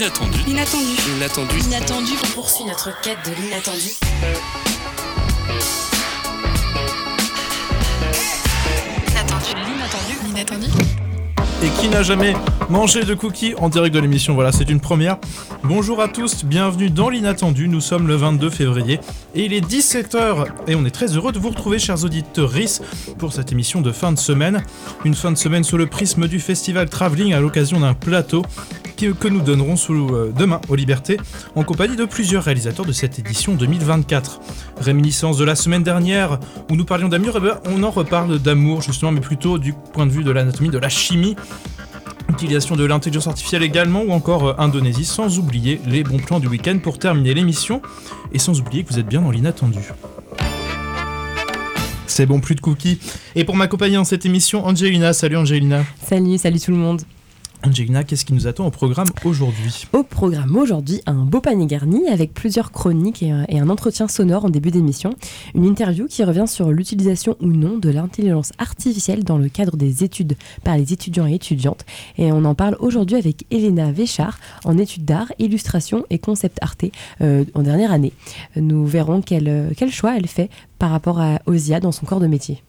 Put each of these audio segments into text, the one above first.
L'inattendu. L'inattendu. L'inattendu. L'inattendu. On poursuit notre quête de l'inattendu. L'inattendu. L'inattendu. Et qui n'a jamais mangé de cookies en direct de l'émission Voilà, c'est une première. Bonjour à tous, bienvenue dans l'inattendu. Nous sommes le 22 février et il est 17h et on est très heureux de vous retrouver, chers auditeurs RIS, pour cette émission de fin de semaine. Une fin de semaine sous le prisme du festival Travelling à l'occasion d'un plateau que nous donnerons euh, demain aux Libertés en compagnie de plusieurs réalisateurs de cette édition 2024. Réminiscence de la semaine dernière où nous parlions d'amour, eh ben, on en reparle d'amour justement, mais plutôt du point de vue de l'anatomie, de la chimie utilisation de l'intelligence artificielle également, ou encore euh, Indonésie, sans oublier les bons plans du week-end pour terminer l'émission, et sans oublier que vous êtes bien dans l'inattendu. C'est bon, plus de cookies. Et pour m'accompagner dans cette émission, Angelina. Salut Angelina. Salut, salut tout le monde. Angelina, qu'est-ce qui nous attend au programme aujourd'hui Au programme aujourd'hui, un beau panier garni avec plusieurs chroniques et un, et un entretien sonore en début d'émission. Une interview qui revient sur l'utilisation ou non de l'intelligence artificielle dans le cadre des études par les étudiants et étudiantes. Et on en parle aujourd'hui avec Elena Véchard en études d'art, illustration et concept arté euh, en dernière année. Nous verrons quel, euh, quel choix elle fait par rapport à Osia dans son corps de métier.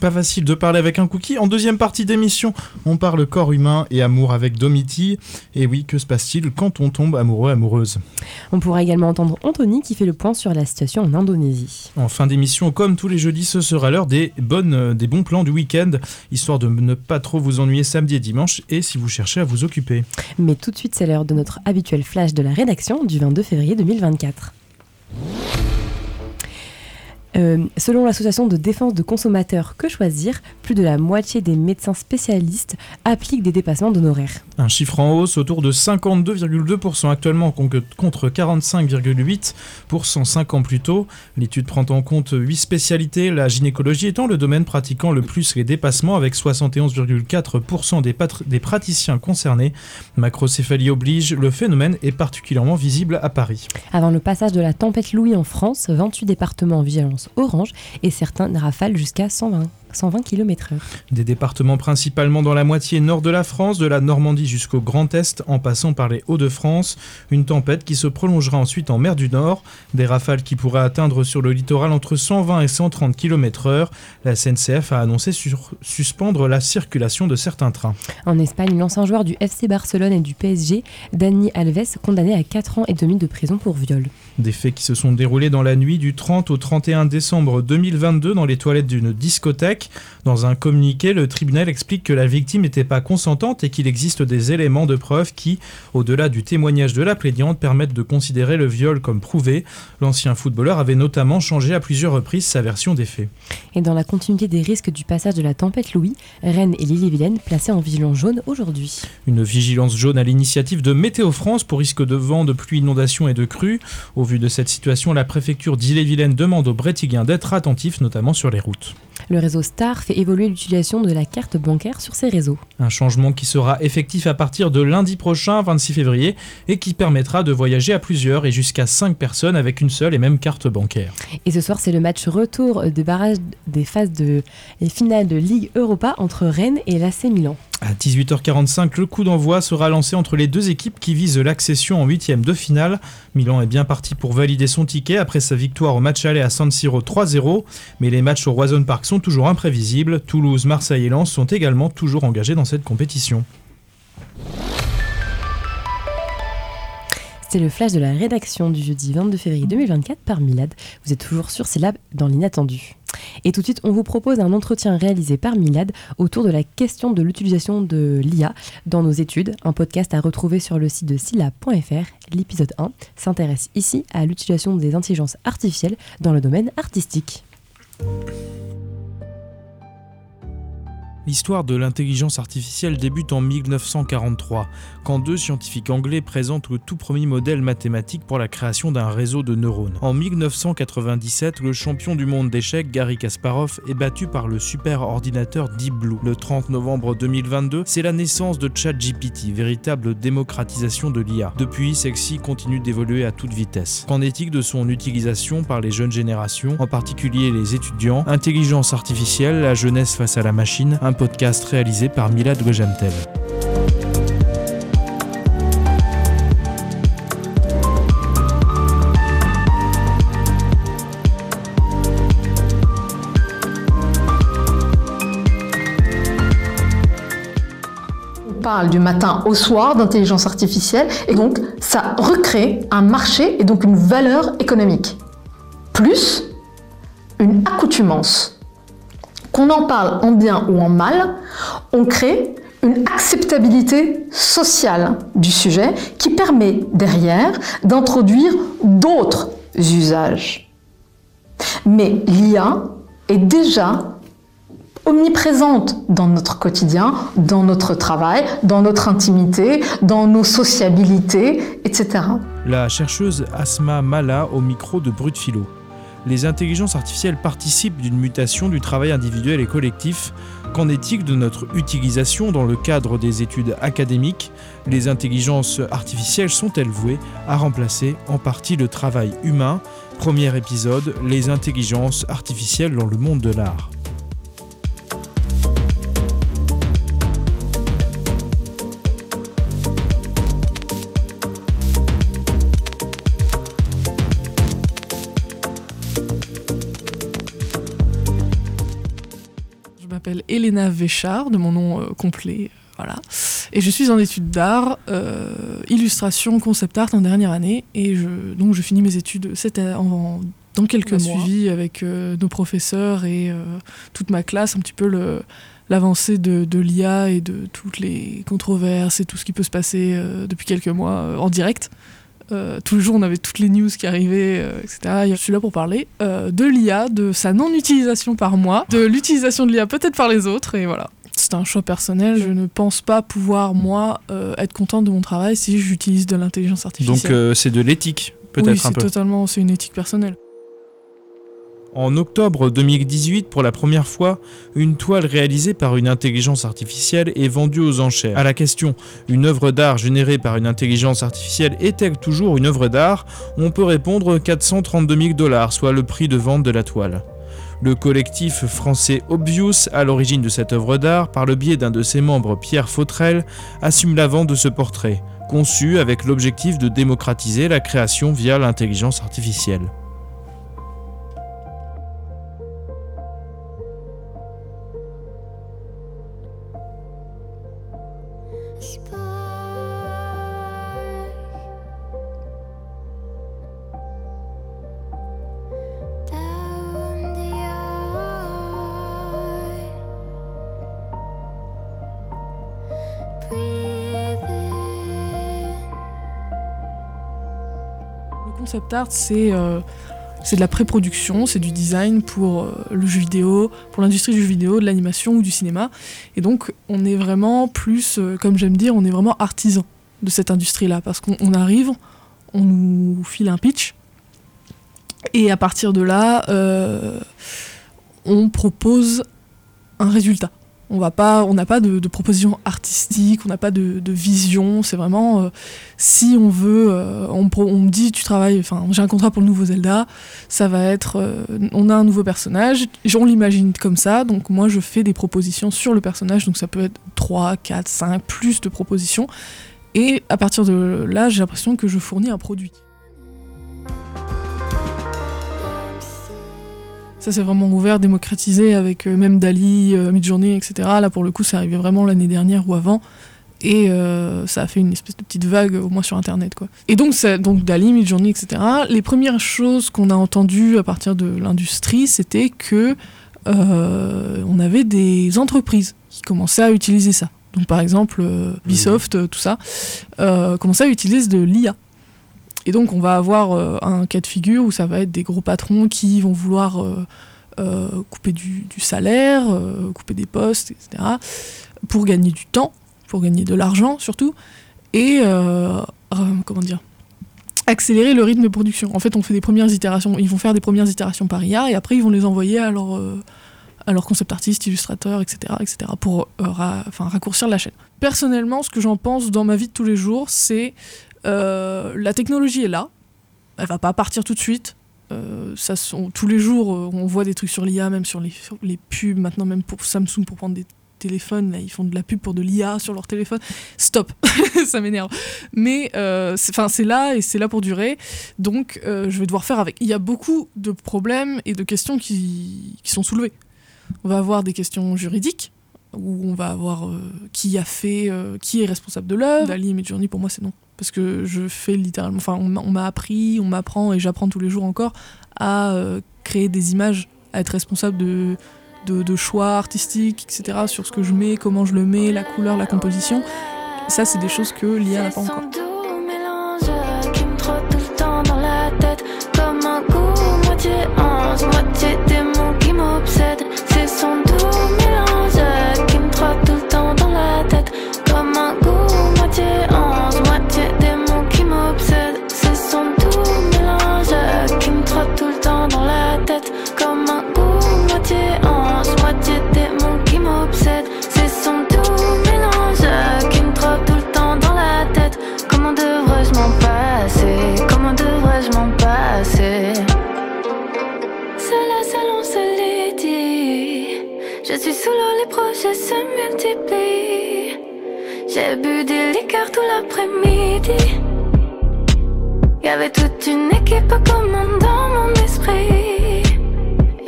Pas facile de parler avec un cookie. En deuxième partie d'émission, on parle corps humain et amour avec Domiti. Et oui, que se passe-t-il quand on tombe amoureux, amoureuse? On pourra également entendre Anthony qui fait le point sur la situation en Indonésie. En fin d'émission, comme tous les jeudis, ce sera l'heure des, bonnes, euh, des bons plans du week-end, histoire de ne pas trop vous ennuyer samedi et dimanche, et si vous cherchez à vous occuper. Mais tout de suite, c'est l'heure de notre habituel flash de la rédaction du 22 février 2024. Euh, selon l'association de défense de consommateurs Que Choisir, plus de la moitié des médecins spécialistes appliquent des dépassements d'honoraires. Un chiffre en hausse autour de 52,2% actuellement con- contre 45,8% 5 ans plus tôt. L'étude prend en compte 8 spécialités, la gynécologie étant le domaine pratiquant le plus les dépassements avec 71,4% des, des praticiens concernés. Macrocéphalie oblige, le phénomène est particulièrement visible à Paris. Avant le passage de la tempête Louis en France, 28 départements en vigilance orange et certains rafales jusqu'à 120, 120 km/h. Des départements principalement dans la moitié nord de la France, de la Normandie jusqu'au Grand Est, en passant par les Hauts-de-France. Une tempête qui se prolongera ensuite en mer du Nord. Des rafales qui pourraient atteindre sur le littoral entre 120 et 130 km/h. La SNCF a annoncé sur- suspendre la circulation de certains trains. En Espagne, l'ancien joueur du FC Barcelone et du PSG, Dani Alves, condamné à 4 ans et demi de prison pour viol. Des faits qui se sont déroulés dans la nuit du 30 au 31 décembre 2022 dans les toilettes d'une discothèque. Dans un communiqué, le tribunal explique que la victime n'était pas consentante et qu'il existe des éléments de preuve qui, au-delà du témoignage de la plaignante, permettent de considérer le viol comme prouvé. L'ancien footballeur avait notamment changé à plusieurs reprises sa version des faits. Et dans la continuité des risques du passage de la tempête Louis, Rennes et l'île-et-Vilaine placés en vigilance jaune aujourd'hui. Une vigilance jaune à l'initiative de Météo France pour risque de vent, de pluie, inondation et de crue. Au vu de cette situation, la préfecture d'Ille-et-Vilaine demande aux Brétiguiens d'être attentifs, notamment sur les routes. Le réseau Star fait évoluer l'utilisation de la carte bancaire sur ses réseaux. Un changement qui sera effectif à partir de lundi prochain, 26 février, et qui permettra de voyager à plusieurs et jusqu'à 5 personnes avec une seule et même carte bancaire. Et ce soir, c'est le match retour des barrages des phases de les finales de Ligue Europa entre Rennes et l'AC Milan. À 18h45, le coup d'envoi sera lancé entre les deux équipes qui visent l'accession en huitième de finale. Milan est bien parti pour valider son ticket après sa victoire au match aller à San Siro 3-0, mais les matchs au Roison Park sont toujours imprévisibles. Toulouse, Marseille et Lens sont également toujours engagés dans cette compétition. C'était le flash de la rédaction du jeudi 22 février 2024 par Milad. Vous êtes toujours sur Célab dans l'inattendu. Et tout de suite, on vous propose un entretien réalisé par Milad autour de la question de l'utilisation de l'IA dans nos études. Un podcast à retrouver sur le site de syllab.fr. L'épisode 1 s'intéresse ici à l'utilisation des intelligences artificielles dans le domaine artistique. L'histoire de l'intelligence artificielle débute en 1943, quand deux scientifiques anglais présentent le tout premier modèle mathématique pour la création d'un réseau de neurones. En 1997, le champion du monde d'échecs, Gary Kasparov, est battu par le super ordinateur Deep Blue. Le 30 novembre 2022, c'est la naissance de ChatGPT, véritable démocratisation de l'IA. Depuis, celle-ci continue d'évoluer à toute vitesse. Qu'en est-il de son utilisation par les jeunes générations, en particulier les étudiants? Intelligence artificielle, la jeunesse face à la machine, un podcast réalisé par Milad Gojamtel. parle du matin au soir d'intelligence artificielle et donc ça recrée un marché et donc une valeur économique. Plus une accoutumance qu'on en parle en bien ou en mal, on crée une acceptabilité sociale du sujet qui permet derrière d'introduire d'autres usages. Mais l'IA est déjà omniprésente dans notre quotidien, dans notre travail, dans notre intimité, dans nos sociabilités, etc. La chercheuse Asma Mala au micro de Brut Philo. Les intelligences artificielles participent d'une mutation du travail individuel et collectif. Qu'en est-il de notre utilisation dans le cadre des études académiques? Les intelligences artificielles sont-elles vouées à remplacer en partie le travail humain? Premier épisode, les intelligences artificielles dans le monde de l'art. Elena Véchard, de mon nom euh, complet. Voilà. Et je suis en études d'art, euh, illustration, concept art en dernière année. Et je, donc je finis mes études cette, en, dans quelques suivis avec euh, nos professeurs et toute ma classe, un petit peu le, l'avancée de, de l'IA et de toutes les controverses et tout ce qui peut se passer depuis quelques mois en direct. Euh, tous les jours, on avait toutes les news qui arrivaient, euh, etc. Je suis là pour parler euh, de l'IA, de sa non-utilisation par moi, de l'utilisation de l'IA peut-être par les autres, et voilà. C'est un choix personnel. Je ne pense pas pouvoir, moi, être contente de mon travail si j'utilise de l'intelligence artificielle. Donc c'est de l'éthique, peut-être oui, un peu. totalement, c'est une éthique personnelle. En octobre 2018, pour la première fois, une toile réalisée par une intelligence artificielle est vendue aux enchères. À la question une œuvre d'art générée par une intelligence artificielle est-elle toujours une œuvre d'art? On peut répondre 432 000 dollars, soit le prix de vente de la toile. Le collectif français Obvious, à l'origine de cette œuvre d'art, par le biais d'un de ses membres, Pierre Fautrel, assume la vente de ce portrait, conçu avec l'objectif de démocratiser la création via l'intelligence artificielle. Concept art, c'est euh, c'est de la pré-production, c'est du design pour euh, le jeu vidéo, pour l'industrie du jeu vidéo, de l'animation ou du cinéma. Et donc, on est vraiment plus, euh, comme j'aime dire, on est vraiment artisan de cette industrie-là, parce qu'on arrive, on nous file un pitch, et à partir de là, on propose un résultat. On va pas, on n'a pas de, proposition artistique, on n'a pas de, vision. C'est vraiment euh, si on veut, euh, on, me dit tu travailles, enfin j'ai un contrat pour le nouveau Zelda, ça va être, euh, on a un nouveau personnage, on l'imagine comme ça, donc moi je fais des propositions sur le personnage, donc ça peut être 3, 4, 5, plus de propositions, et à partir de là j'ai l'impression que je fournis un produit. Ça s'est vraiment ouvert, démocratisé avec euh, même Dali, euh, Midjourney, etc. Là pour le coup, c'est arrivé vraiment l'année dernière ou avant. Et euh, ça a fait une espèce de petite vague, au moins sur Internet. Quoi. Et donc, donc Dali, Midjourney, etc. Les premières choses qu'on a entendues à partir de l'industrie, c'était que on avait des entreprises qui commençaient à utiliser ça. Donc par exemple, Ubisoft, tout ça, commençait à utiliser de l'IA et donc on va avoir euh, un cas de figure où ça va être des gros patrons qui vont vouloir euh, euh, couper du, salaire, couper des postes, etc. pour gagner du temps, pour gagner de l'argent surtout, et comment dire accélérer le rythme de production. En fait, on fait des premières itérations, ils vont faire des premières itérations par IA et après ils vont les envoyer à leur concept artistes, illustrateurs, etc., etc., pour raccourcir la chaîne. Personnellement, ce que j'en pense dans ma vie de tous les jours, c'est la technologie est là, elle va pas partir tout de suite. Euh, ça tous les jours, euh, on voit des trucs sur l'IA, même sur les, pubs, maintenant même pour Samsung pour prendre des téléphones, ils font de la pub pour de l'IA sur leur téléphone. Stop, ça m'énerve. Mais c'est là et c'est là pour durer, donc je vais devoir faire avec. Il y a beaucoup de problèmes et de questions qui, sont soulevées. On va avoir des questions juridiques, où on va avoir euh, qui a fait, euh, qui est responsable de l'œuvre. Dali et Midjourney, pour moi, c'est non. Parce que je fais littéralement, enfin, on m'a- appris, on m'apprend et j'apprends tous les jours encore à euh, créer des images, à être responsable de, de, de choix artistiques, etc., sur ce que je mets, comment je le mets, la couleur, la composition. Ça, c'est des choses que l'IA n'a pas encore. Comme un goût, moitié ange, moitié démon Je suis sous l'eau, les projets se multiplient J'ai bu des liqueurs tout l'après-midi Y'avait toute une équipe commande dans mon esprit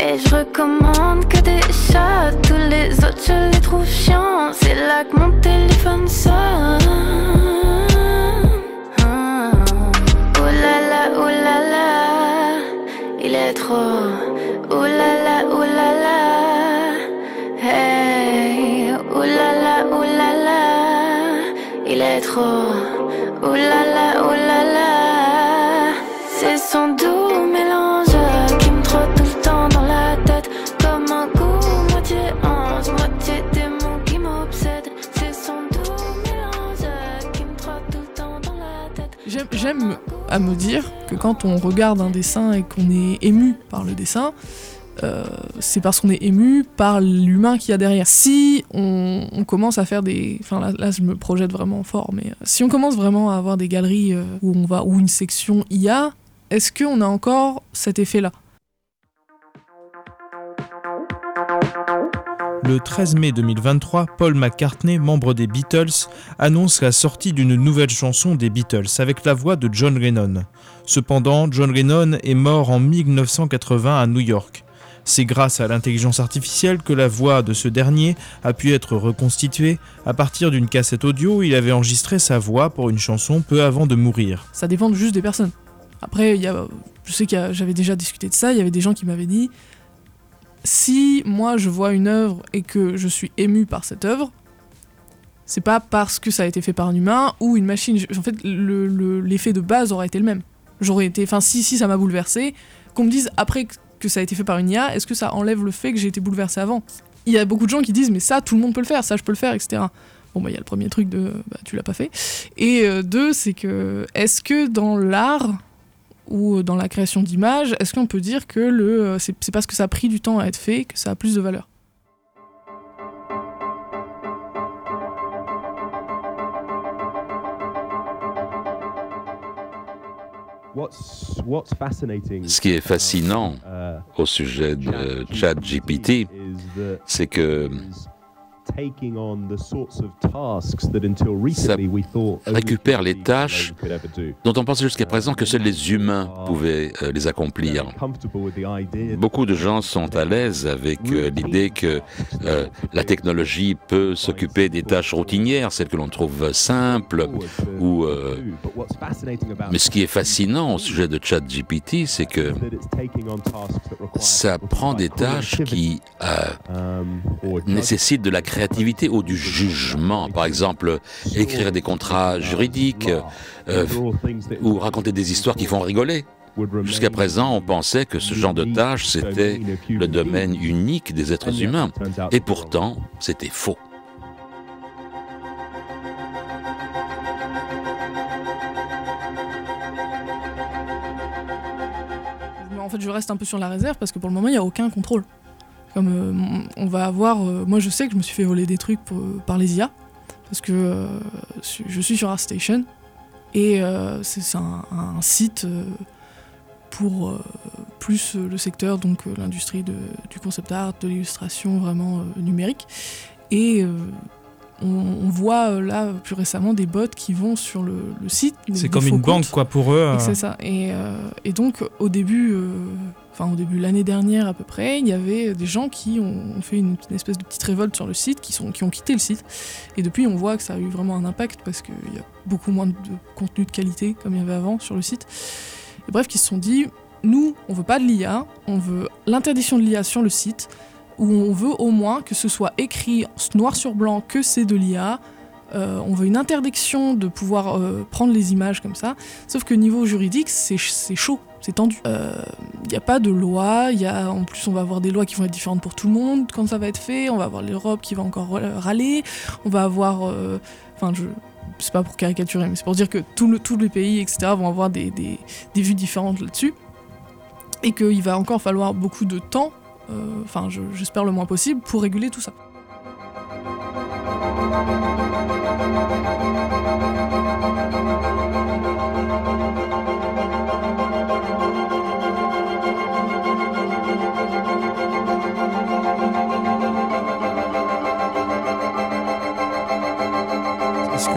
et je recommande que des chats, tous les autres je les trouve chiants. C'est là que mon téléphone sonne. Il est trop. Oh là là, oh là là, trop. Oh là là, oh là là, c'est son doux mélange qui me trotte tout le temps dans la tête. Comme un goût, moitié ange, moitié démon qui m'obsède. C'est son doux mélange qui me trotte tout le temps dans la tête. J'aime à me dire que quand on regarde un dessin et qu'on est ému par le dessin, euh, c'est parce qu'on est ému par l'humain qu'il y a derrière. Si on, commence à faire des... Enfin là, là, je me projette vraiment fort, mais euh, si on commence vraiment à avoir des galeries euh, où on va... ou une section IA, est-ce qu'on a encore cet effet-là? Le 13 mai 2023, Paul McCartney, membre des Beatles, annonce la sortie d'une nouvelle chanson des Beatles avec la voix de John Lennon. Cependant, John Lennon est mort en 1980 à New York. C'est grâce à l'intelligence artificielle que la voix de ce dernier a pu être reconstituée. À partir d'une cassette audio, il avait enregistré sa voix pour une chanson peu avant de mourir. Ça dépend juste des personnes. Après, je sais que j'avais déjà discuté de ça, il y avait des gens qui m'avaient dit si moi je vois une œuvre et que je suis ému par cette œuvre, c'est pas parce que ça a été fait par un humain ou une machine. En fait, le- le- l'effet de base aurait été le même. J'aurais été. Enfin, si, si ça m'a bouleversé, qu'on me dise après que- ça a été fait par une IA, est-ce que ça enlève le fait que j'ai été bouleversé avant? Il y a beaucoup de gens qui disent mais ça, tout le monde peut le faire, ça, je peux le faire, etc. Bon, bah, il y a le premier truc de bah, tu l'as pas fait. Et euh, deux, c'est que est-ce que dans l'art ou dans la création d'images, est-ce qu'on peut dire que le euh, c'est parce que ça a pris du temps à être fait que ça a plus de valeur? Ce qui est fascinant au sujet de ChatGPT, c'est que ça récupère les tâches dont on pensait jusqu'à présent que seuls les humains pouvaient euh, les accomplir. Beaucoup de gens sont à l'aise avec euh, l'idée que euh, la technologie peut s'occuper des tâches routinières, celles que l'on trouve simples, ou, euh, mais ce qui est fascinant au sujet de ChatGPT, c'est que ça prend des tâches qui euh, nécessitent de la créativité ou du jugement. Par exemple, écrire des contrats juridiques euh, ou raconter des histoires qui font rigoler. Jusqu'à présent, on pensait que ce genre de tâches, c'était le domaine unique des êtres humains. Et pourtant, c'était faux. Je reste un peu sur la réserve parce que pour le moment, il n'y a aucun contrôle. Comme euh, on va avoir. euh, moi, je sais que je me suis fait voler des trucs pour- par les IA parce que euh, je suis sur ArtStation et euh, c'est un, un site euh, pour euh, plus euh, le secteur, donc euh, l'industrie du concept art, de l'illustration vraiment euh, numérique. Et euh, on, on voit euh, là plus récemment des bots qui vont sur le, le site. C'est comme une banque quoi pour eux. Et euh, C'est ça. Et, euh, et donc, au début, enfin au début l'année dernière à peu près, il y avait des gens qui ont fait une, espèce de petite révolte sur le site, qui, sont, qui ont quitté le site. Et depuis, on voit que ça a eu vraiment un impact parce qu'il y a beaucoup moins de contenu de qualité comme il y avait avant sur le site. Et bref, qui se sont dit, nous, on veut pas de l'IA, on veut l'interdiction de l'IA sur le site, où on veut au moins que ce soit écrit noir sur blanc que c'est de l'IA, euh, on veut une interdiction de pouvoir euh, prendre les images comme ça. Sauf que niveau juridique, c'est chaud, c'est tendu. Il euh, n'y a pas de loi, en plus on va avoir des lois qui vont être différentes pour tout le monde quand ça va être fait, on va avoir l'Europe qui va encore râler, on va avoir... Enfin, je... C'est pas pour caricaturer, mais c'est pour dire que tous les pays, etc., vont avoir des vues différentes là-dessus. Et qu'il va encore falloir beaucoup de temps, enfin j'espère le moins possible, pour réguler tout ça.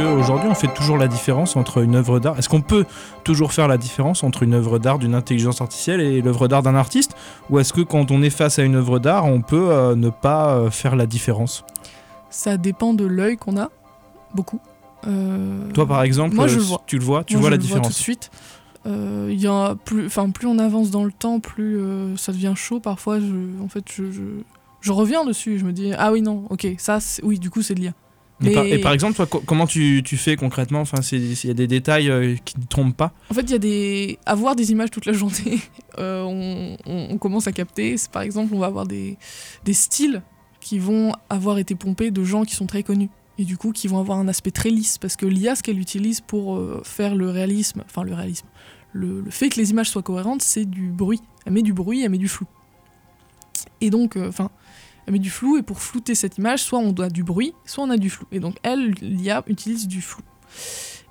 Qu'aujourd'hui on fait toujours la différence entre une œuvre d'art Est-ce qu'on peut toujours faire la différence entre une œuvre d'art d'une intelligence artificielle et l'œuvre d'art d'un artiste? Ou est-ce que quand on est face à une œuvre d'art, on peut euh, ne pas euh, faire la différence? Ça dépend de l'œil qu'on a, beaucoup. Euh, Toi, par exemple, Moi, je le vois. tu le vois, tu vois la différence. tout de suite. Euh, y a plus, plus on avance dans le temps, plus euh, ça devient chaud. Parfois, je, en fait, je, je, reviens dessus. Je me dis, ah oui, non, ok, ça, oui, du coup, c'est de l'IA. Et, par, exemple, toi, comment tu, tu fais concrètement? Enfin, il y a des détails euh, qui ne trompent pas? En fait, il y a des avoir des images toute la journée. on, on, commence à capter. Par exemple, on va avoir des, des styles qui vont avoir été pompés de gens qui sont très connus et du coup qui vont avoir un aspect très lisse parce que l'IA ce qu'elle utilise pour euh, faire le réalisme, enfin le réalisme, le, fait que les images soient cohérentes, c'est du bruit. Elle met du bruit, elle met du flou. Et donc, euh, enfin, elle met du flou et pour flouter cette image, soit on a du bruit, soit on a du flou. Et donc elle, l'IA utilise du flou.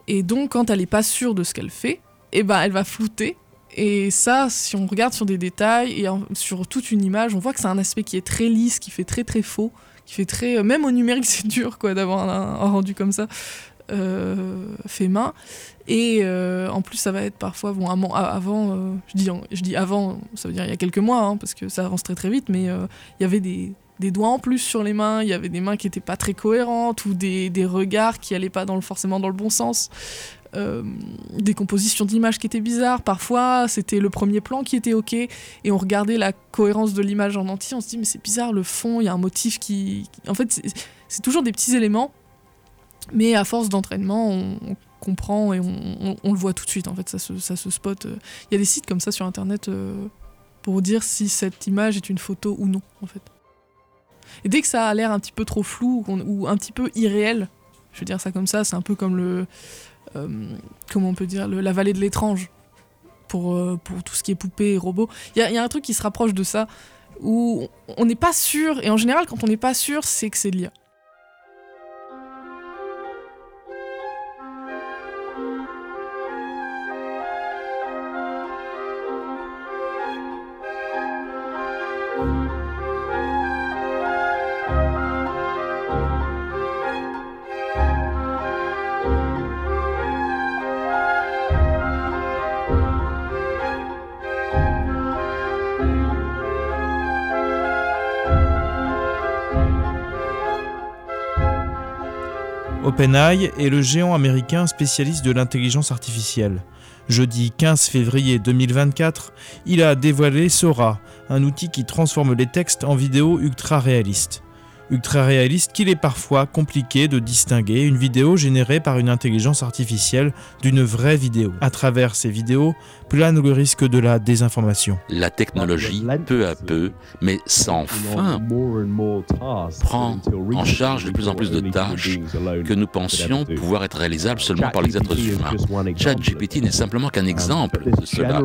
Et donc quand elle n'est pas sûre de ce qu'elle fait, eh ben elle va flouter et ça, si on regarde sur des détails et sur toute une image, on voit que c'est un aspect qui est très lisse, qui fait très très faux, qui fait très. Euh, même au numérique, c'est dur quoi d'avoir un, rendu comme ça. Euh, fait main et euh, en plus ça va être parfois avant je dis je dis avant ça veut dire il y a quelques mois hein, parce que ça avance très très vite mais il y avait des, doigts en plus sur les mains, il y avait des mains qui n'étaient pas très cohérentes ou des, regards qui n'allaient pas dans le, forcément dans le bon sens. Euh, des compositions d'images qui étaient bizarres. Parfois, c'était le premier plan qui était ok, et on regardait la cohérence de l'image en entier. On se dit, mais c'est bizarre, le fond, il y a un motif qui. En fait, c'est toujours des petits éléments, mais à force d'entraînement, on, comprend et on, le voit tout de suite. En fait, ça se, ça spot. Il y a des sites comme ça sur internet euh, pour dire si cette image est une photo ou non, en fait. Et dès que ça a l'air un petit peu trop flou ou un petit peu irréel, je veux dire ça comme ça, c'est un peu comme le, euh, comment on peut dire, la vallée de l'étrange pour, euh, tout ce qui est poupée et robots. Il y, a un truc qui se rapproche de ça, où on n'est pas sûr, et en général quand on n'est pas sûr, c'est que c'est l'IA. OpenAI est le géant américain spécialiste de l'intelligence artificielle. Jeudi 15 février 2024, il a dévoilé Sora, un outil qui transforme les textes en vidéos ultra réalistes ultra réaliste qu'il est parfois compliqué de distinguer une vidéo générée par une intelligence artificielle d'une vraie vidéo. À travers ces vidéos, plane le risque de la désinformation. La technologie, peu à peu, mais sans fin, prend en charge de plus en plus de tâches que nous pensions pouvoir être réalisables seulement par les êtres humains. ChatGPT n'est simplement qu'un exemple de cela,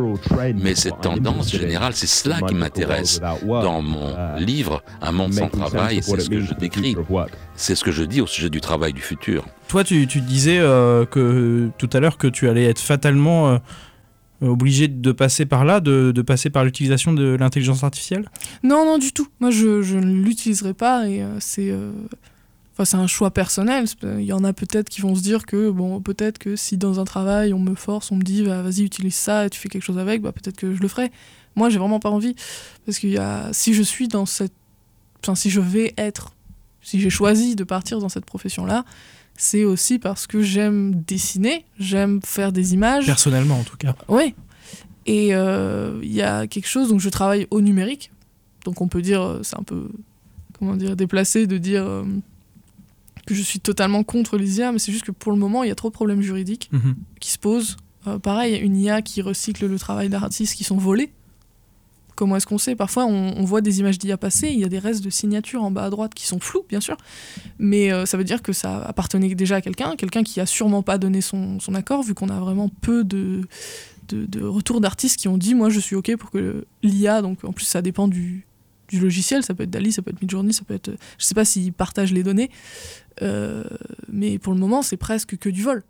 mais cette tendance générale, c'est cela qui m'intéresse. Dans mon livre, Un monde sans travail, c'est ce que je décris. C'est ce que je dis au sujet du travail du futur. Toi, tu, disais euh, que tout à l'heure que tu allais être fatalement euh, obligé de passer par là, de, passer par l'utilisation de l'intelligence artificielle? Non, non, du tout. Moi, je, je ne l'utiliserai pas et euh, c'est. Enfin, c'est un choix personnel. Il y en a peut-être qui vont se dire que, bon, peut-être que si dans un travail on me force, on me dit, bah, vas-y, utilise ça et tu fais quelque chose avec, bah, peut-être que je le ferai. Moi, j'ai vraiment pas envie. Parce que y a, si je suis dans cette. Enfin, si je vais être. Si j'ai choisi de partir dans cette profession-là, c'est aussi parce que j'aime dessiner, j'aime faire des images. Personnellement, en tout cas. Oui. Et il euh, y a quelque chose, donc je travaille au numérique. Donc on peut dire, euh, c'est un peu, comment dire, déplacé de dire euh, que je suis totalement contre les IA, mais c'est juste que pour le moment, il y a trop de problèmes juridiques Mhm. qui se posent. Euh, pareil, une IA qui recycle le travail d'artistes qui sont volés. Comment est-ce qu'on sait Parfois, on, voit des images d'IA passer, il y a des restes de signatures en bas à droite qui sont floues, bien sûr, mais euh, ça veut dire que ça appartenait déjà à quelqu'un, quelqu'un qui a sûrement pas donné son, accord, vu qu'on a vraiment peu de, retours d'artistes qui ont dit moi je suis ok pour que l'IA, donc en plus ça dépend du, logiciel, ça peut être Dali, ça peut être Midjourney, ça peut être. Je sais pas s'ils partagent les données, euh, mais pour le moment c'est presque que du vol.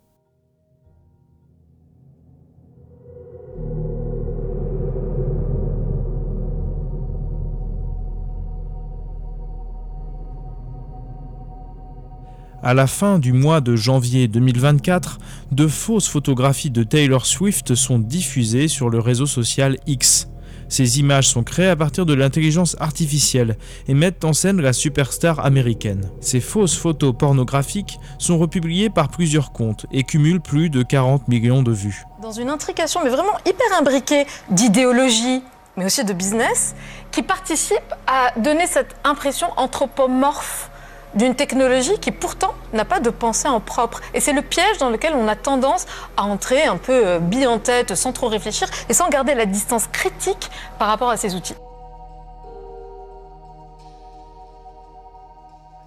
À la fin du mois de janvier 2024, de fausses photographies de Taylor Swift sont diffusées sur le réseau social X. Ces images sont créées à partir de l'intelligence artificielle et mettent en scène la superstar américaine. Ces fausses photos pornographiques sont republiées par plusieurs comptes et cumulent plus de 40 millions de vues. Dans une intrication, mais vraiment hyper imbriquée d'idéologie, mais aussi de business, qui participe à donner cette impression anthropomorphe d'une technologie qui pourtant n'a pas de pensée en propre. Et c'est le piège dans lequel on a tendance à entrer un peu euh, bille en tête, sans trop réfléchir et sans garder la distance critique par rapport à ces outils.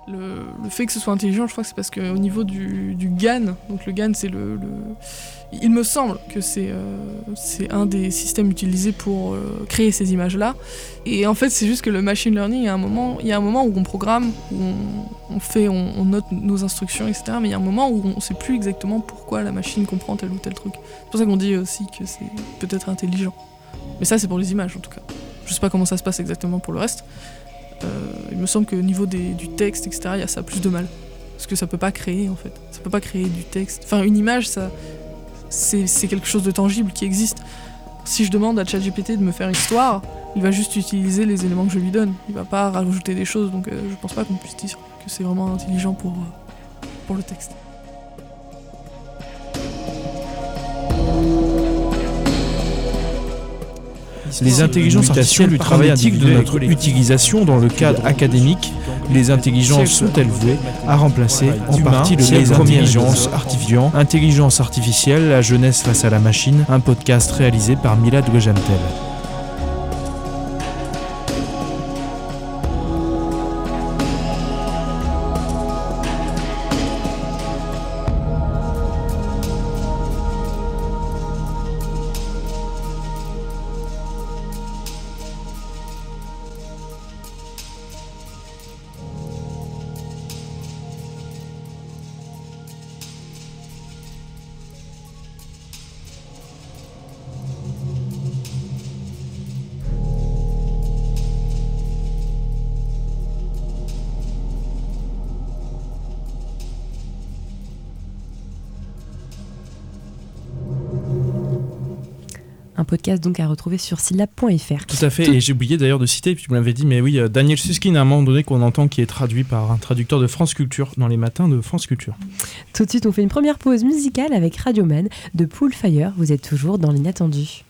Le, fait que ce soit intelligent, je crois que c'est parce qu'au niveau du, GAN, donc le GAN c'est le- Il me semble que c'est euh, c'est un des systèmes utilisés pour euh, créer ces images-là. Et en fait c'est juste que le machine learning, il y a un moment, il y a un moment où on programme, où on, fait, on, note nos instructions, etc. Mais il y a un moment où on ne sait plus exactement pourquoi la machine comprend tel ou tel truc. C'est pour ça qu'on dit aussi que c'est peut-être intelligent. Mais ça c'est pour les images en tout cas. Je sais pas comment ça se passe exactement pour le reste. Euh, il me semble qu'au niveau des- du texte, etc., il y a ça plus de mal. Parce que ça peut pas créer, en fait. Ça peut pas créer du texte. Enfin, une image, ça, c'est quelque chose de tangible qui existe. Si je demande à ChatGPT de me faire histoire, il va juste utiliser les éléments que je lui donne. Il va pas rajouter des choses, donc euh, je pense pas qu'on puisse dire que c'est vraiment intelligent pour, euh, pour le texte. Les intelligences artificielles du travail éthique de notre utilisation dans le cadre académique, les intelligences sont-elles vouées à remplacer en partie le les intelligences artificielles Intelligence artificielle, la jeunesse face à la machine, un podcast réalisé par Milad Gwejantel. Podcast donc à retrouver sur syllab.fr. Tout à fait, et j'ai oublié d'ailleurs de citer, puis tu me l'avais dit, mais oui, euh, Daniel Suskin à un moment donné qu'on entend qui est traduit par un traducteur de France Culture dans les matins de France Culture. Tout de suite, on fait une première pause musicale avec Radioman de Poolfire. Vous êtes toujours dans l'inattendu.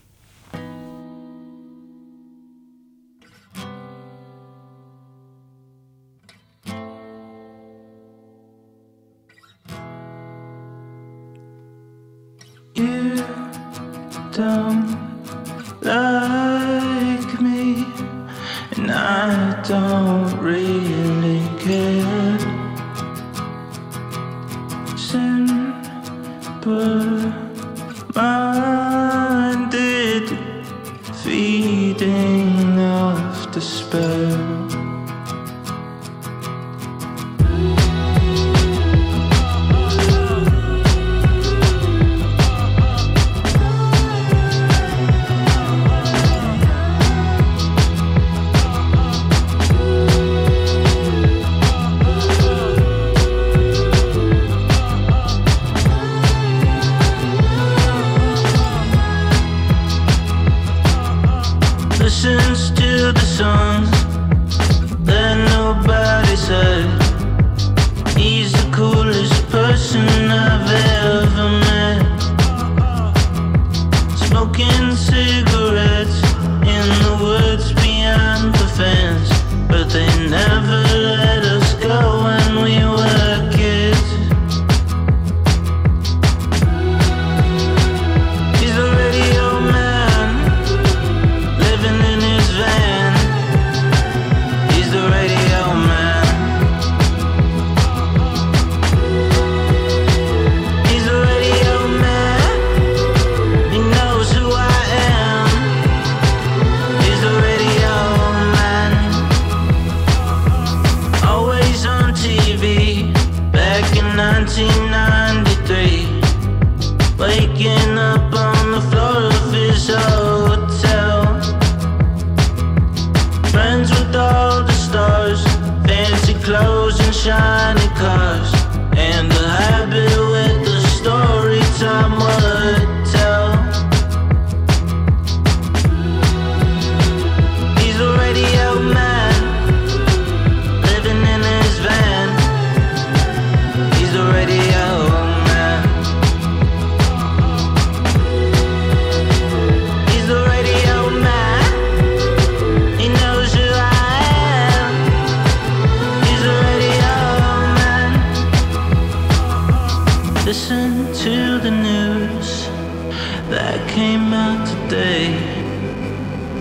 To the news that came out today.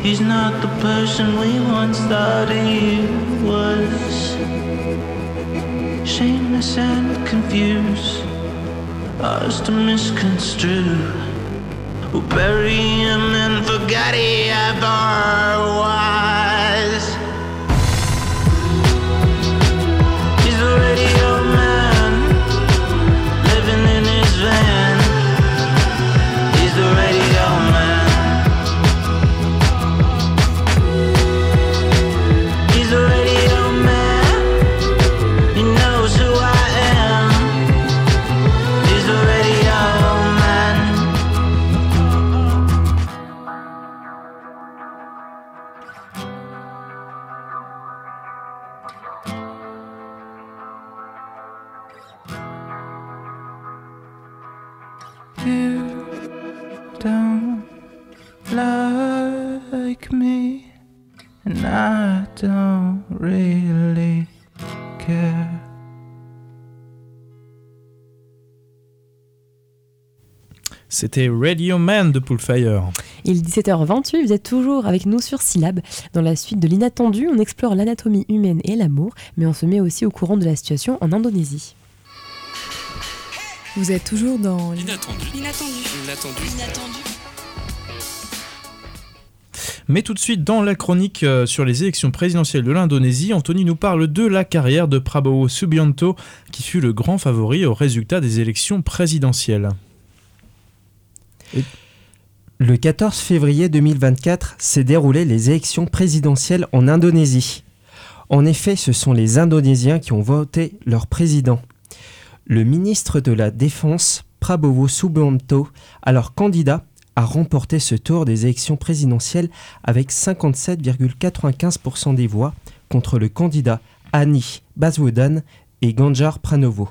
He's not the person we once thought he was. Shameless and confused, ours to misconstrue. We'll bury him and forget he ever was. C'était Radio Man de Poolfire. Il est 17h28, vous êtes toujours avec nous sur Syllab. Dans la suite de l'inattendu, on explore l'anatomie humaine et l'amour, mais on se met aussi au courant de la situation en Indonésie. Vous êtes toujours dans Inattendu. Inattendu. Inattendu. Inattendu. Mais tout de suite, dans la chronique euh, sur les élections présidentielles de l'Indonésie, Anthony nous parle de la carrière de Prabowo Subianto, qui fut le grand favori au résultat des élections présidentielles. Le 14 février 2024 s'est déroulé les élections présidentielles en Indonésie. En effet, ce sont les Indonésiens qui ont voté leur président. Le ministre de la Défense, Prabowo Subianto, alors candidat, a remporté ce tour des élections présidentielles avec 57,95% des voix contre le candidat Ani Baswedan et Ganjar Pranowo.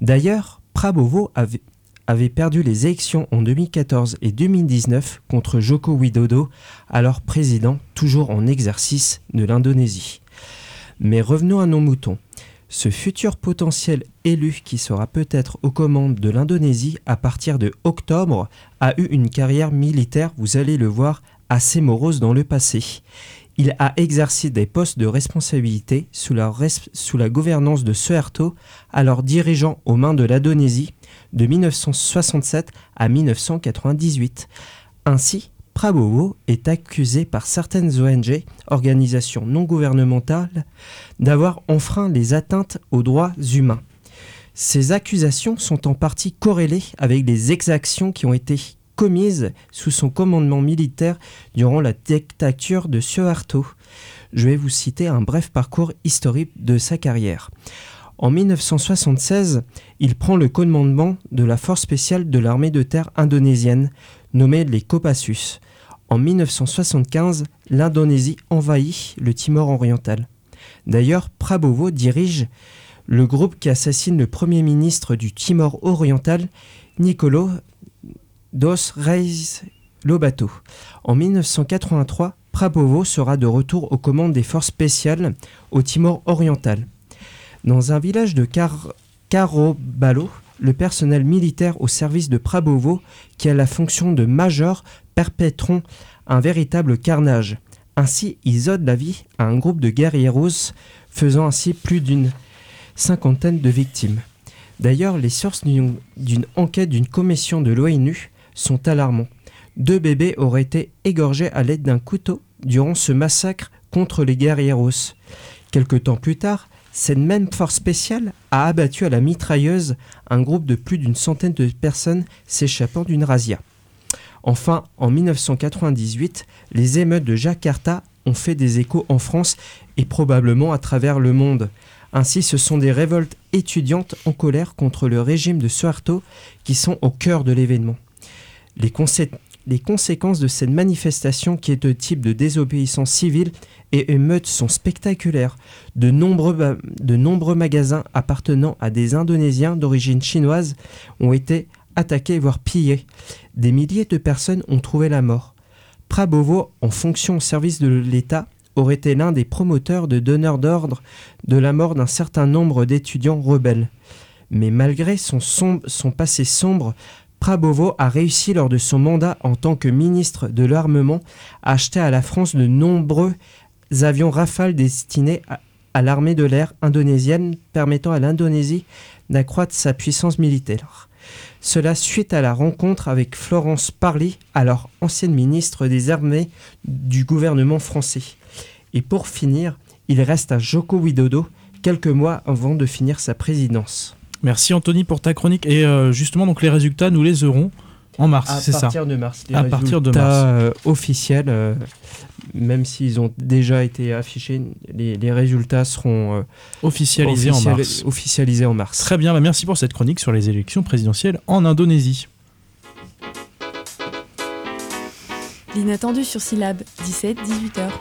D'ailleurs, Prabowo avait, avait perdu les élections en 2014 et 2019 contre Joko Widodo, alors président toujours en exercice de l'Indonésie. Mais revenons à nos moutons. Ce futur potentiel élu qui sera peut-être aux commandes de l'Indonésie à partir de octobre a eu une carrière militaire, vous allez le voir, assez morose dans le passé. Il a exercé des postes de responsabilité sous la, gouvernance de Suharto, alors dirigeant aux mains de l'Indonésie de 1967 à 1998. Ainsi, Prabowo est accusé par certaines ONG, organisations non gouvernementales, d'avoir enfreint les atteintes aux droits humains. Ces accusations sont en partie corrélées avec les exactions qui ont été commises sous son commandement militaire durant la dictature de Suharto. Je vais vous citer un bref parcours historique de sa carrière. En 1976, il prend le commandement de la force spéciale de l'armée de terre indonésienne, nommée les Kopassus. En 1975, l'Indonésie envahit le Timor oriental. D'ailleurs, Prabowo dirige le groupe qui assassine le premier ministre du Timor oriental, Nicolo dos Reis Lobato. En 1983, Prabowo sera de retour aux commandes des forces spéciales au Timor oriental. Dans un village de Car Carobalo, le personnel militaire au service de Prabowo, qui a la fonction de major, perpétront un véritable carnage. Ainsi, ils ôtent la vie à un groupe de guerrieros, faisant ainsi plus d'une cinquantaine de victimes. D'ailleurs, les sources d'une enquête d'une commission de l'ONU sont alarmantes. Deux bébés auraient été égorgés à l'aide d'un couteau durant ce massacre contre les guerrieros. Quelque temps plus tard, cette même force spéciale a abattu à la mitrailleuse un groupe de plus d'une centaine de personnes s'échappant d'une razzia. Enfin, en 1998, les émeutes de Jakarta ont fait des échos en France et probablement à travers le monde. Ainsi, ce sont des révoltes étudiantes en colère contre le régime de Suharto qui sont au cœur de l'événement. Les, les conséquences de cette manifestation, qui est de type de désobéissance civile et émeute, sont spectaculaires. De nombreux, magasins appartenant à des Indonésiens d'origine chinoise ont été attaqués, voire pillés. Des milliers de personnes ont trouvé la mort. Prabowo, en fonction au service de l'État, aurait été l'un des promoteurs de donneurs d'ordre de la mort d'un certain nombre d'étudiants rebelles. Mais malgré son passé sombre, Prabovo a réussi lors de son mandat en tant que ministre de l'armement à acheter à la France de nombreux avions Rafale destinés à, l'armée de l'air indonésienne, permettant à l'Indonésie d'accroître sa puissance militaire. Cela suite à la rencontre avec Florence Parly, alors ancienne ministre des Armées du gouvernement français. Et pour finir, il reste à Joko Widodo quelques mois avant de finir sa présidence. Merci Anthony pour ta chronique. Et euh, justement, donc les résultats, nous les aurons en mars, c'est ça À partir de mars. à partir de mars. Euh, officiels, euh, même s'ils ont déjà été affichés, les, résultats seront officialisés, en mars. officialisés en mars. Très bien, bah, merci pour cette chronique sur les élections présidentielles en Indonésie. L'inattendu sur syllabe, 17-18 heures.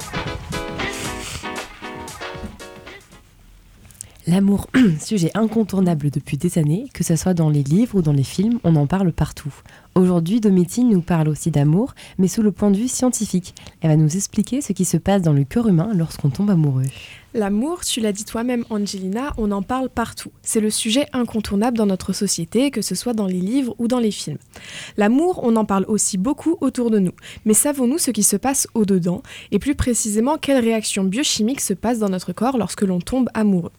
L'amour, sujet incontournable depuis des années, que ce soit dans les livres ou dans les films, on en parle partout. Aujourd'hui, Domitine nous parle aussi d'amour, mais sous le point de vue scientifique. Elle va nous expliquer ce qui se passe dans le cœur humain lorsqu'on tombe amoureux. L'amour, tu l'as dit toi-même Angelina, on en parle partout. C'est le sujet incontournable dans notre société, que ce soit dans les livres ou dans les films. L'amour, on en parle aussi beaucoup autour de nous. Mais savons-nous ce qui se passe au-dedans? Et plus précisément, quelles réactions biochimiques se passent dans notre corps lorsque l'on tombe amoureux?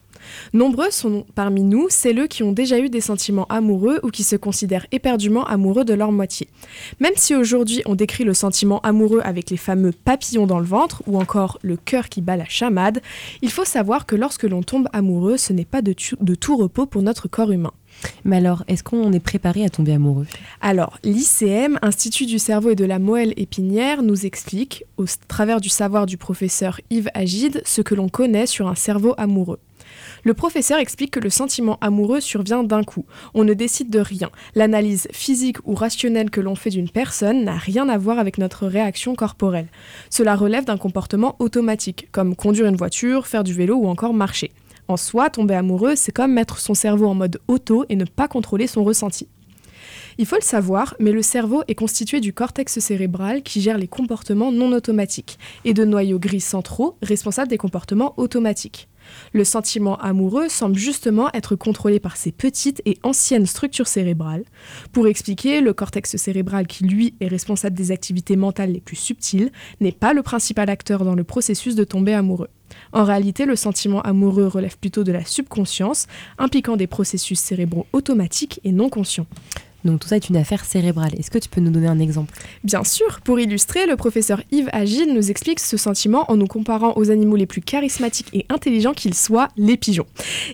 Nombreux sont parmi nous celles qui ont déjà eu des sentiments amoureux ou qui se considèrent éperdument amoureux de leur moitié. Même si aujourd'hui on décrit le sentiment amoureux avec les fameux papillons dans le ventre ou encore le cœur qui bat la chamade, il faut savoir que lorsque l'on tombe amoureux, ce n'est pas de, de tout repos pour notre corps humain. Mais alors, est-ce qu'on est préparé à tomber amoureux? Alors, l'ICM, Institut du cerveau et de la moelle épinière, nous explique, au travers du savoir du professeur Yves Agide, ce que l'on connaît sur un cerveau amoureux. Le professeur explique que le sentiment amoureux survient d'un coup. On ne décide de rien. L'analyse physique ou rationnelle que l'on fait d'une personne n'a rien à voir avec notre réaction corporelle. Cela relève d'un comportement automatique, comme conduire une voiture, faire du vélo ou encore marcher. En soi, tomber amoureux, c'est comme mettre son cerveau en mode auto et ne pas contrôler son ressenti. Il faut le savoir, mais le cerveau est constitué du cortex cérébral qui gère les comportements non automatiques et de noyaux gris centraux responsables des comportements automatiques. Le sentiment amoureux semble justement être contrôlé par ces petites et anciennes structures cérébrales. Pour expliquer, le cortex cérébral qui lui est responsable des activités mentales les plus subtiles n'est pas le principal acteur dans le processus de tomber amoureux. En réalité, le sentiment amoureux relève plutôt de la subconscience, impliquant des processus cérébraux automatiques et non conscients. Donc tout ça est une affaire cérébrale. Est-ce que tu peux nous donner un exemple? Bien sûr. Pour illustrer, le professeur Yves Agile nous explique ce sentiment en nous comparant aux animaux les plus charismatiques et intelligents qu'ils soient, les pigeons.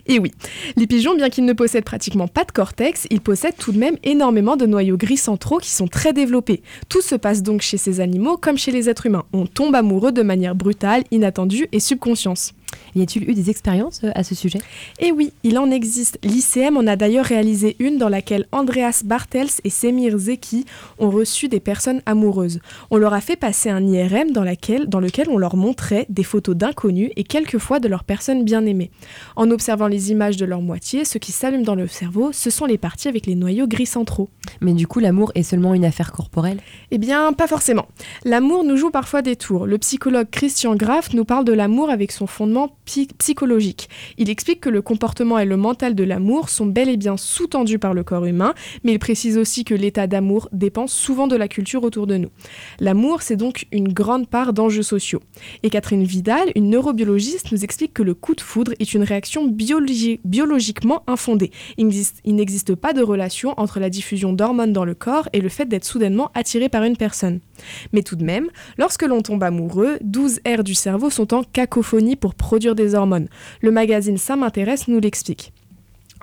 Et oui, les pigeons, bien qu'ils ne possèdent pratiquement pas de cortex, ils possèdent tout de même énormément de noyaux gris centraux qui sont très développés. Tout se passe donc chez ces animaux comme chez les êtres humains. On tombe amoureux de manière brutale, inattendue et subconscience. Y a-t-il eu des expériences euh, à ce sujet? Eh oui, il en existe. L'ICM en a d'ailleurs réalisé une dans laquelle Andreas Bartels et Semir Zeki ont reçu des personnes amoureuses. On leur a fait passer un IRM dans, laquelle, dans lequel on leur montrait des photos d'inconnus et quelquefois de leurs personnes bien aimées. En observant les images de leur moitié, ce qui s'allume dans le cerveau, ce sont les parties avec les noyaux gris centraux. Mais du coup, l'amour est seulement une affaire corporelle? Eh bien, pas forcément. L'amour nous joue parfois des tours. Le psychologue Christian Graff nous parle de l'amour avec son fondement psychologique. Il explique que le comportement et le mental de l'amour sont bel et bien sous-tendus par le corps humain, mais il précise aussi que l'état d'amour dépend souvent de la culture autour de nous. L'amour, c'est donc une grande part d'enjeux sociaux. Et Catherine Vidal, une neurobiologiste, nous explique que le coup de foudre est une réaction biologiquement infondée. Il n'existe pas de relation entre la diffusion d'hormones dans le corps et le fait d'être soudainement attiré par une personne. Mais tout de même, lorsque l'on tombe amoureux, 12 aires du cerveau sont en cacophonie pour produire des hormones. Le magazine Ça m'intéresse nous l'explique.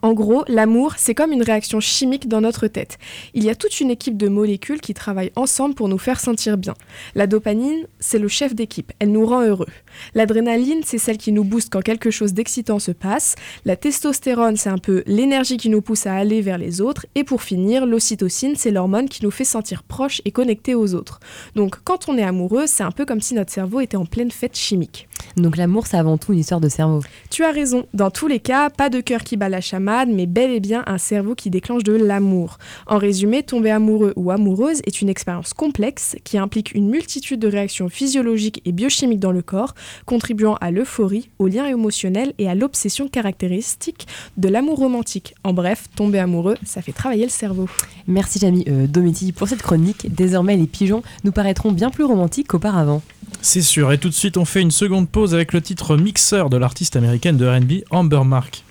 En gros, l'amour, c'est comme une réaction chimique dans notre tête. Il y a toute une équipe de molécules qui travaillent ensemble pour nous faire sentir bien. La dopamine, c'est le chef d'équipe, elle nous rend heureux. L'adrénaline, c'est celle qui nous booste quand quelque chose d'excitant se passe. La testostérone, c'est un peu l'énergie qui nous pousse à aller vers les autres. Et pour finir, l'ocytocine, c'est l'hormone qui nous fait sentir proches et connectés aux autres. Donc quand on est amoureux, c'est un peu comme si notre cerveau était en pleine fête chimique. Donc l'amour, c'est avant tout une histoire de cerveau. Tu as raison. Dans tous les cas, pas de cœur qui bat la chamade, mais bel et bien un cerveau qui déclenche de l'amour. En résumé, tomber amoureux ou amoureuse est une expérience complexe qui implique une multitude de réactions physiologiques et biochimiques dans le corps, contribuant à l'euphorie, au lien émotionnel et à l'obsession caractéristique de l'amour romantique. En bref, tomber amoureux, ça fait travailler le cerveau. Merci Jamie euh, Domiti pour cette chronique. Désormais, les pigeons nous paraîtront bien plus romantiques qu'auparavant. C'est sûr, et tout de suite on fait une seconde pause avec le titre Mixer de l'artiste américaine de RB Amber Mark.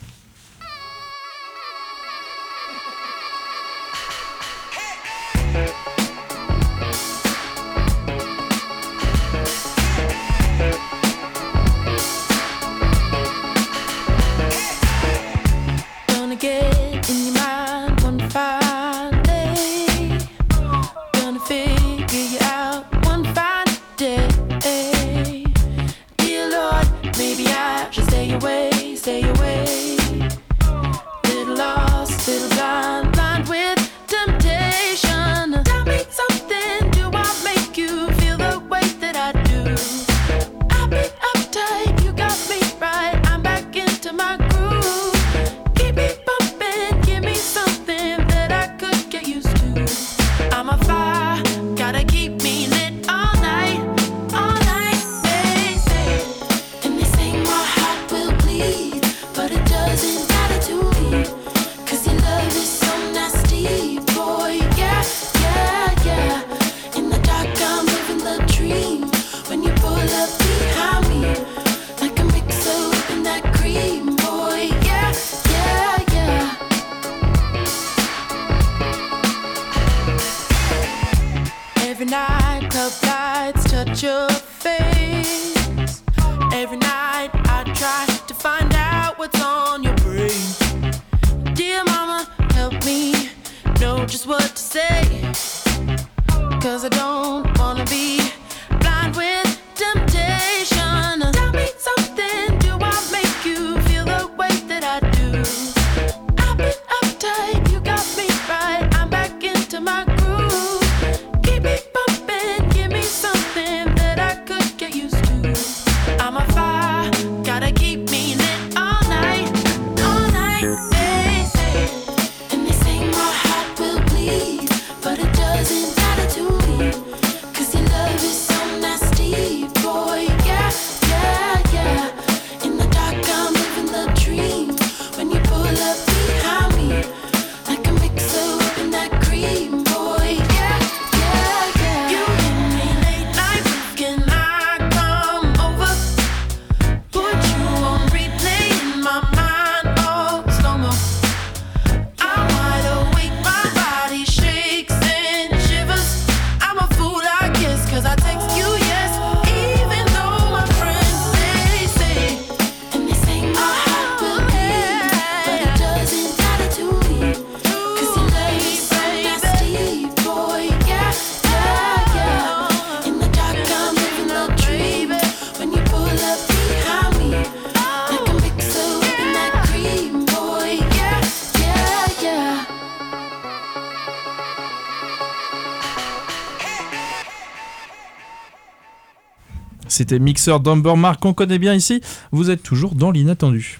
C'était Mixer d'Amber Mark qu'on connaît bien ici. Vous êtes toujours dans l'inattendu.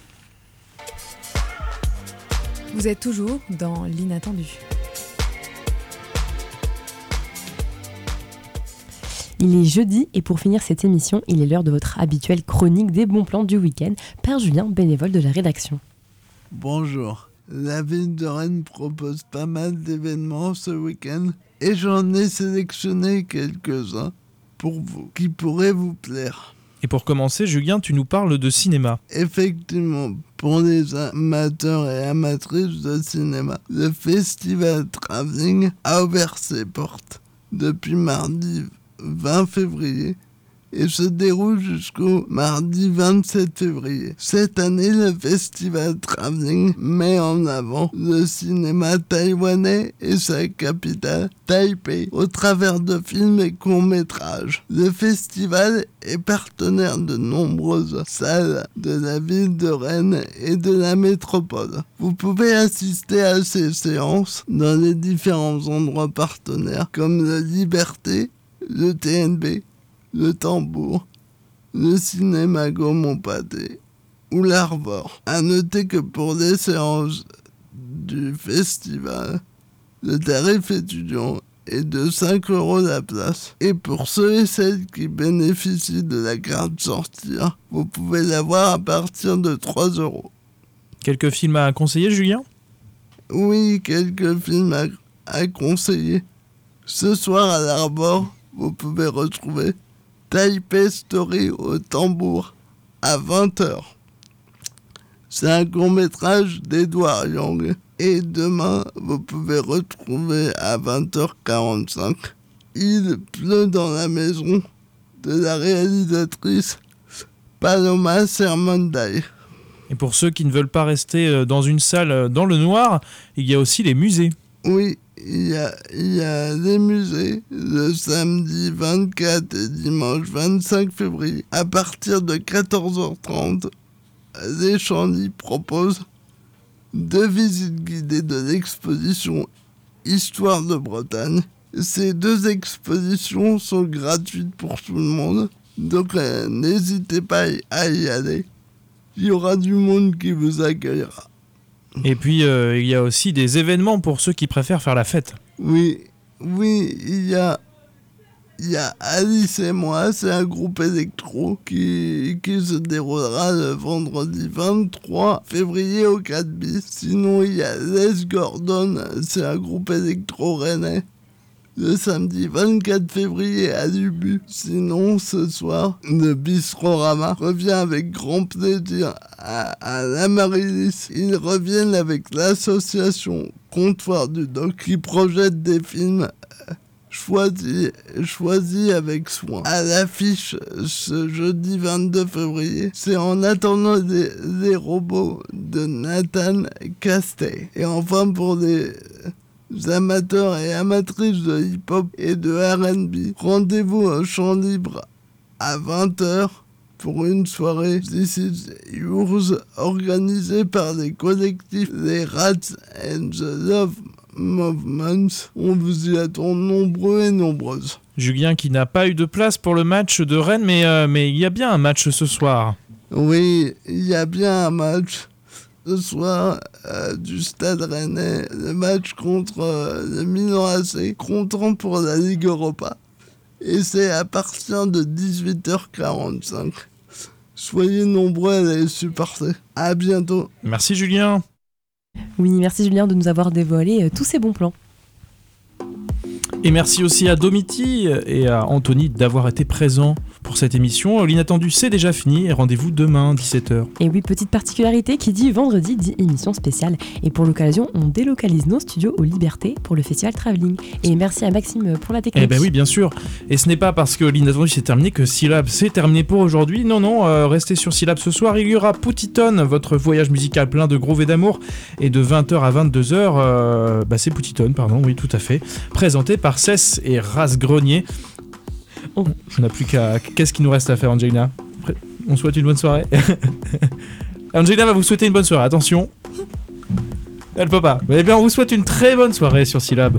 Vous êtes toujours dans l'inattendu. Il est jeudi et pour finir cette émission, il est l'heure de votre habituelle chronique des bons plans du week-end. Père Julien, bénévole de la rédaction. Bonjour. La ville de Rennes propose pas mal d'événements ce week-end et j'en ai sélectionné quelques-uns pour vous qui pourraient vous plaire. Et pour commencer, Julien, tu nous parles de cinéma. Effectivement, pour les amateurs et amatrices de cinéma, le festival Travelling a ouvert ses portes depuis mardi 20 février et se déroule jusqu'au mardi 27 février. Cette année, le festival Travelling met en avant le cinéma taïwanais et sa capitale, Taipei, au travers de films et courts-métrages. Le festival est partenaire de nombreuses salles de la ville de Rennes et de la métropole. Vous pouvez assister à ces séances dans les différents endroits partenaires comme la Liberté, le TNB, le tambour, le cinéma Gaumont Pâté ou l'Arvor. À noter que pour les séances du festival, le tarif étudiant est de 5 euros la place. Et pour ceux et celles qui bénéficient de la carte sortir, vous pouvez l'avoir à partir de 3 euros. Quelques films à conseiller, Julien? Oui, quelques films à, à conseiller. Ce soir à l'Arbor, vous pouvez retrouver Taipei Story au tambour à 20h. C'est un court métrage d'Edouard Young. Et demain, vous pouvez retrouver à 20h45 Il pleut dans la maison de la réalisatrice Paloma Sermonday. Et pour ceux qui ne veulent pas rester euh, dans une salle euh, dans le noir, il y a aussi les musées. Oui, il y a, les musées le samedi 24 et dimanche 25 février à partir de 14h30. Les Chandy proposent deux visites guidées de l'exposition Histoire de Bretagne. Ces deux expositions sont gratuites pour tout le monde, donc euh, n'hésitez pas à y aller. Il y aura du monde qui vous accueillera. Et puis, euh, il y a aussi des événements pour ceux qui préfèrent faire la fête. Oui, oui, il y a, il y a Alice et moi, c'est un groupe électro qui, qui se déroulera le vendredi 23 février au 4 bis. Sinon, il y a Les Gordon, c'est un groupe électro rennais. Le samedi 24 février à Lubu. Sinon, ce soir, le Bistrorama revient avec grand plaisir à, à la Marilis. Ils reviennent avec l'association Comptoir du Doc qui projette des films euh, choisis choisi avec soin. À l'affiche ce jeudi 22 février, c'est en attendant les robots de Nathan Castey. Et enfin pour les amateurs et amatrices de hip-hop et de RB, rendez-vous au champ libre à 20h pour une soirée This is Yours organisée par les collectifs Les Rats and the Love Movements. On vous y attend nombreux et nombreuses. Julien qui n'a pas eu de place pour le match de Rennes, mais, euh, mais il y a bien un match ce soir. Oui, il y a bien un match ce soir euh, du Stade Rennais, le match contre euh, le Milan AC, comptant pour la Ligue Europa. Et c'est à partir de 18h45. Soyez nombreux à les supporter. À bientôt. Merci Julien. Oui, merci Julien de nous avoir dévoilé euh, tous ces bons plans. Et merci aussi à Domiti et à Anthony d'avoir été présents pour cette émission. L'inattendu, c'est déjà fini et rendez-vous demain, 17h. Et oui, petite particularité qui dit vendredi dit émission spéciale. Et pour l'occasion, on délocalise nos studios aux Libertés pour le festival Travelling. Et merci à Maxime pour la technique. Eh ben oui, bien sûr. Et ce n'est pas parce que l'inattendu c'est terminé que Syllab c'est terminé pour aujourd'hui. Non, non, euh, restez sur Syllab ce soir. Il y aura Poutiton, votre voyage musical plein de groove et d'amour. Et de 20h à 22h, euh, bah c'est Poutiton, pardon, oui, tout à fait. Présenté par Cess et Ras Grenier. On n'a plus qu'à. Qu'est-ce qu'il nous reste à faire, Angelina On souhaite une bonne soirée. Angelina va vous souhaiter une bonne soirée, attention. Elle peut pas. Eh bien, on vous souhaite une très bonne soirée sur Syllab.